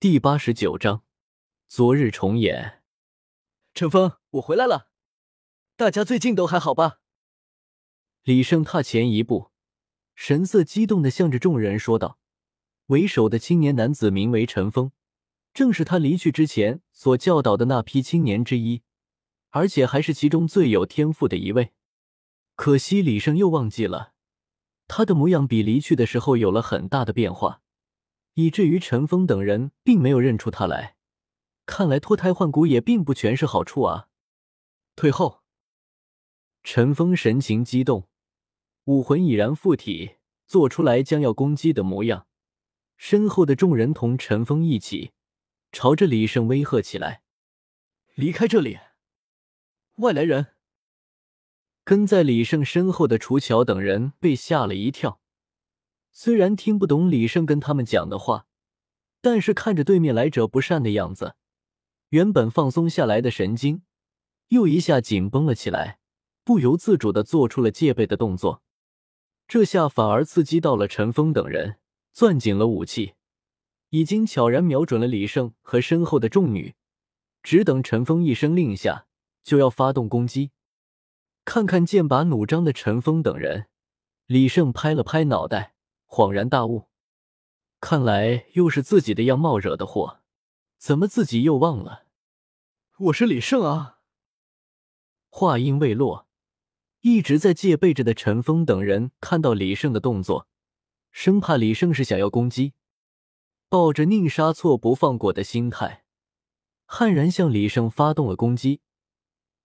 第八十九章，昨日重演。陈峰，我回来了，大家最近都还好吧？李胜踏前一步，神色激动的向着众人说道：“为首的青年男子名为陈峰，正是他离去之前所教导的那批青年之一，而且还是其中最有天赋的一位。可惜李胜又忘记了，他的模样比离去的时候有了很大的变化。”以至于陈峰等人并没有认出他来，看来脱胎换骨也并不全是好处啊！退后！陈峰神情激动，武魂已然附体，做出来将要攻击的模样。身后的众人同陈峰一起，朝着李胜威吓起来：“离开这里！外来人！”跟在李胜身后的楚乔等人被吓了一跳。虽然听不懂李胜跟他们讲的话，但是看着对面来者不善的样子，原本放松下来的神经又一下紧绷了起来，不由自主的做出了戒备的动作。这下反而刺激到了陈峰等人，攥紧了武器，已经悄然瞄准了李胜和身后的众女，只等陈峰一声令下，就要发动攻击。看看剑拔弩张的陈峰等人，李胜拍了拍脑袋。恍然大悟，看来又是自己的样貌惹的祸，怎么自己又忘了？我是李胜啊！话音未落，一直在戒备着的陈峰等人看到李胜的动作，生怕李胜是想要攻击，抱着宁杀错不放过的心态，悍然向李胜发动了攻击。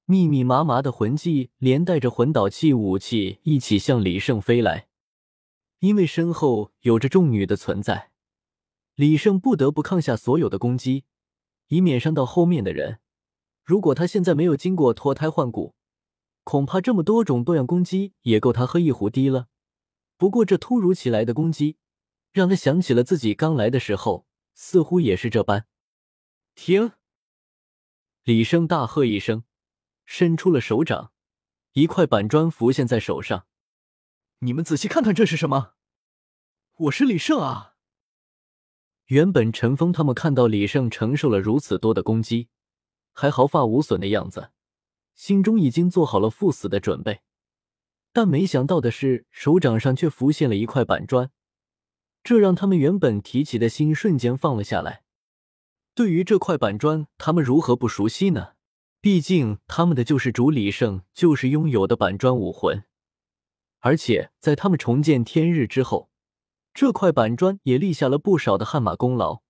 密密麻麻的魂技连带着魂导器武器一起向李胜飞来。因为身后有着众女的存在，李胜不得不抗下所有的攻击，以免伤到后面的人。如果他现在没有经过脱胎换骨，恐怕这么多种多样攻击也够他喝一壶滴了。不过这突如其来的攻击，让他想起了自己刚来的时候，似乎也是这般。停！李胜大喝一声，伸出了手掌，一块板砖浮现在手上。你们仔细看看，这是什么？我是李胜啊！原本陈峰他们看到李胜承受了如此多的攻击，还毫发无损的样子，心中已经做好了赴死的准备。但没想到的是，手掌上却浮现了一块板砖，这让他们原本提起的心瞬间放了下来。对于这块板砖，他们如何不熟悉呢？毕竟他们的救世主李胜就是拥有的板砖武魂。而且在他们重见天日之后，这块板砖也立下了不少的汗马功劳。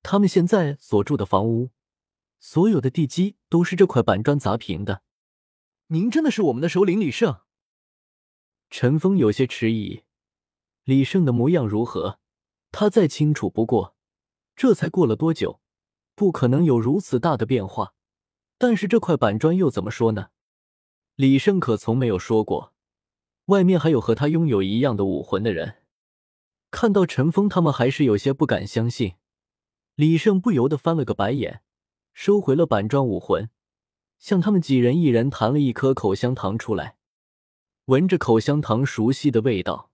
他们现在所住的房屋，所有的地基都是这块板砖砸平的。您真的是我们的首领李胜？陈峰有些迟疑。李胜的模样如何，他再清楚不过。这才过了多久，不可能有如此大的变化。但是这块板砖又怎么说呢？李胜可从没有说过。外面还有和他拥有一样的武魂的人，看到陈峰他们还是有些不敢相信。李胜不由得翻了个白眼，收回了板砖武魂，向他们几人一人弹了一颗口香糖出来。闻着口香糖熟悉的味道，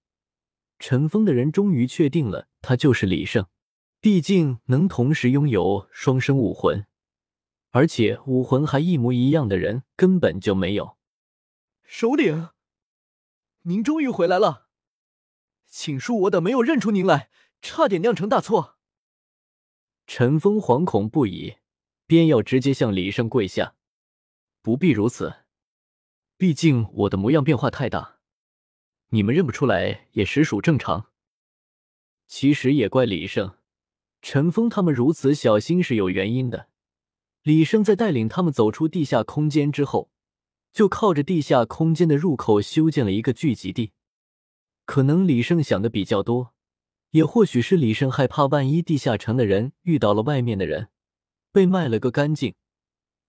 陈峰的人终于确定了他就是李胜。毕竟能同时拥有双生武魂，而且武魂还一模一样的人根本就没有。首领。您终于回来了，请恕我等没有认出您来，差点酿成大错。陈峰惶恐不已，便要直接向李胜跪下。不必如此，毕竟我的模样变化太大，你们认不出来也实属正常。其实也怪李胜，陈峰他们如此小心是有原因的。李胜在带领他们走出地下空间之后。就靠着地下空间的入口修建了一个聚集地。可能李胜想的比较多，也或许是李胜害怕万一地下城的人遇到了外面的人，被卖了个干净，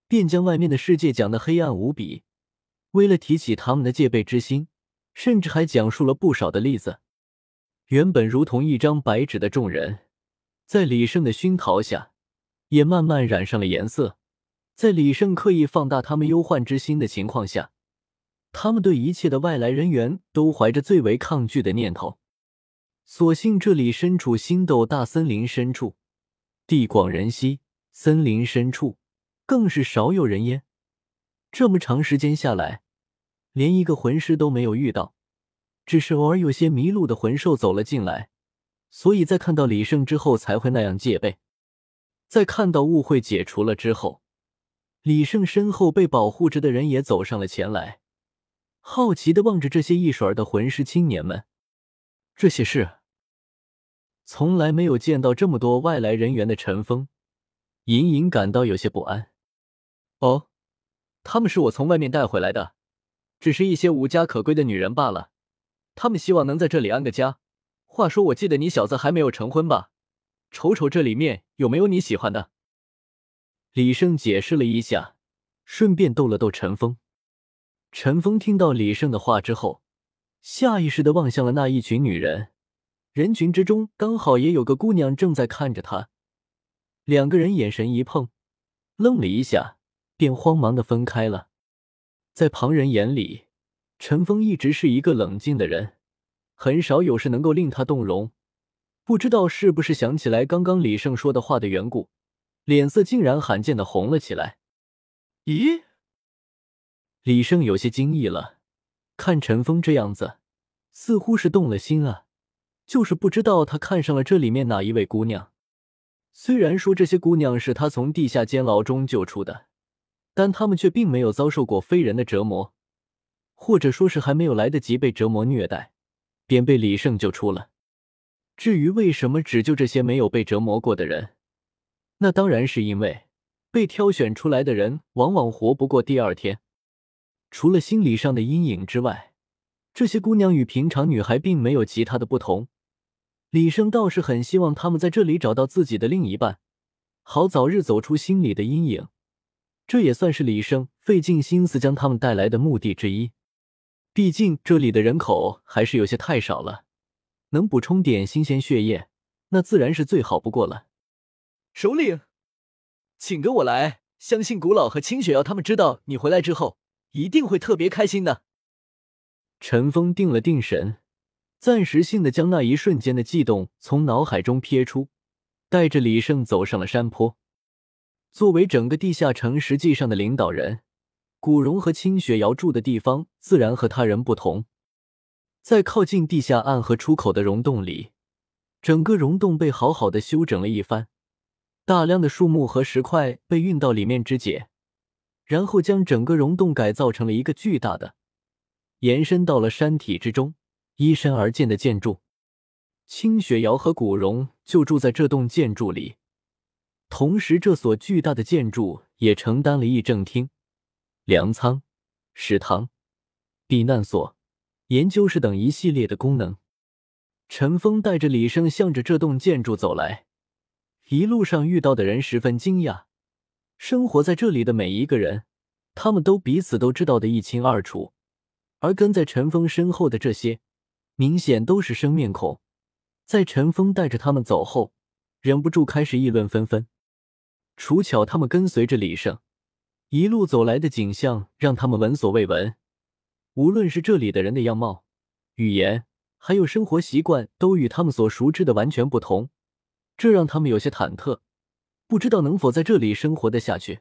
便将外面的世界讲的黑暗无比。为了提起他们的戒备之心，甚至还讲述了不少的例子。原本如同一张白纸的众人，在李胜的熏陶下，也慢慢染上了颜色。在李胜刻意放大他们忧患之心的情况下，他们对一切的外来人员都怀着最为抗拒的念头。所幸这里身处星斗大森林深处，地广人稀，森林深处更是少有人烟。这么长时间下来，连一个魂师都没有遇到，只是偶尔有些迷路的魂兽走了进来，所以在看到李胜之后才会那样戒备。在看到误会解除了之后，李胜身后被保护着的人也走上了前来，好奇的望着这些一水儿的魂师青年们。这些是从来没有见到这么多外来人员的陈峰，隐隐感到有些不安。哦。他们是我从外面带回来的，只是一些无家可归的女人罢了。他们希望能在这里安个家。话说，我记得你小子还没有成婚吧？瞅瞅这里面有没有你喜欢的。李胜解释了一下，顺便逗了逗陈峰。陈峰听到李胜的话之后，下意识的望向了那一群女人。人群之中刚好也有个姑娘正在看着他，两个人眼神一碰，愣了一下。便慌忙的分开了。在旁人眼里，陈峰一直是一个冷静的人，很少有事能够令他动容。不知道是不是想起来刚刚李胜说的话的缘故，脸色竟然罕见的红了起来。咦？李胜有些惊异了，看陈峰这样子，似乎是动了心啊，就是不知道他看上了这里面哪一位姑娘。虽然说这些姑娘是他从地下监牢中救出的。但他们却并没有遭受过非人的折磨，或者说是还没有来得及被折磨虐待，便被李胜救出了。至于为什么只救这些没有被折磨过的人，那当然是因为被挑选出来的人往往活不过第二天。除了心理上的阴影之外，这些姑娘与平常女孩并没有其他的不同。李生倒是很希望她们在这里找到自己的另一半，好早日走出心里的阴影。这也算是李生费尽心思将他们带来的目的之一。毕竟这里的人口还是有些太少了，能补充点新鲜血液，那自然是最好不过了。首领，请跟我来。相信古老和清雪瑶他们知道你回来之后，一定会特别开心的。陈峰定了定神，暂时性的将那一瞬间的悸动从脑海中撇出，带着李胜走上了山坡。作为整个地下城实际上的领导人，古荣和清雪瑶住的地方自然和他人不同。在靠近地下暗河出口的溶洞里，整个溶洞被好好的修整了一番，大量的树木和石块被运到里面肢解，然后将整个溶洞改造成了一个巨大的、延伸到了山体之中、依山而建的建筑。清雪瑶和古荣就住在这栋建筑里。同时，这所巨大的建筑也承担了议政厅、粮仓、食堂、避难所、研究室等一系列的功能。陈峰带着李胜向着这栋建筑走来，一路上遇到的人十分惊讶。生活在这里的每一个人，他们都彼此都知道的一清二楚，而跟在陈峰身后的这些，明显都是生面孔。在陈峰带着他们走后，忍不住开始议论纷纷。楚巧他们跟随着李胜一路走来的景象，让他们闻所未闻。无论是这里的人的样貌、语言，还有生活习惯，都与他们所熟知的完全不同，这让他们有些忐忑，不知道能否在这里生活的下去。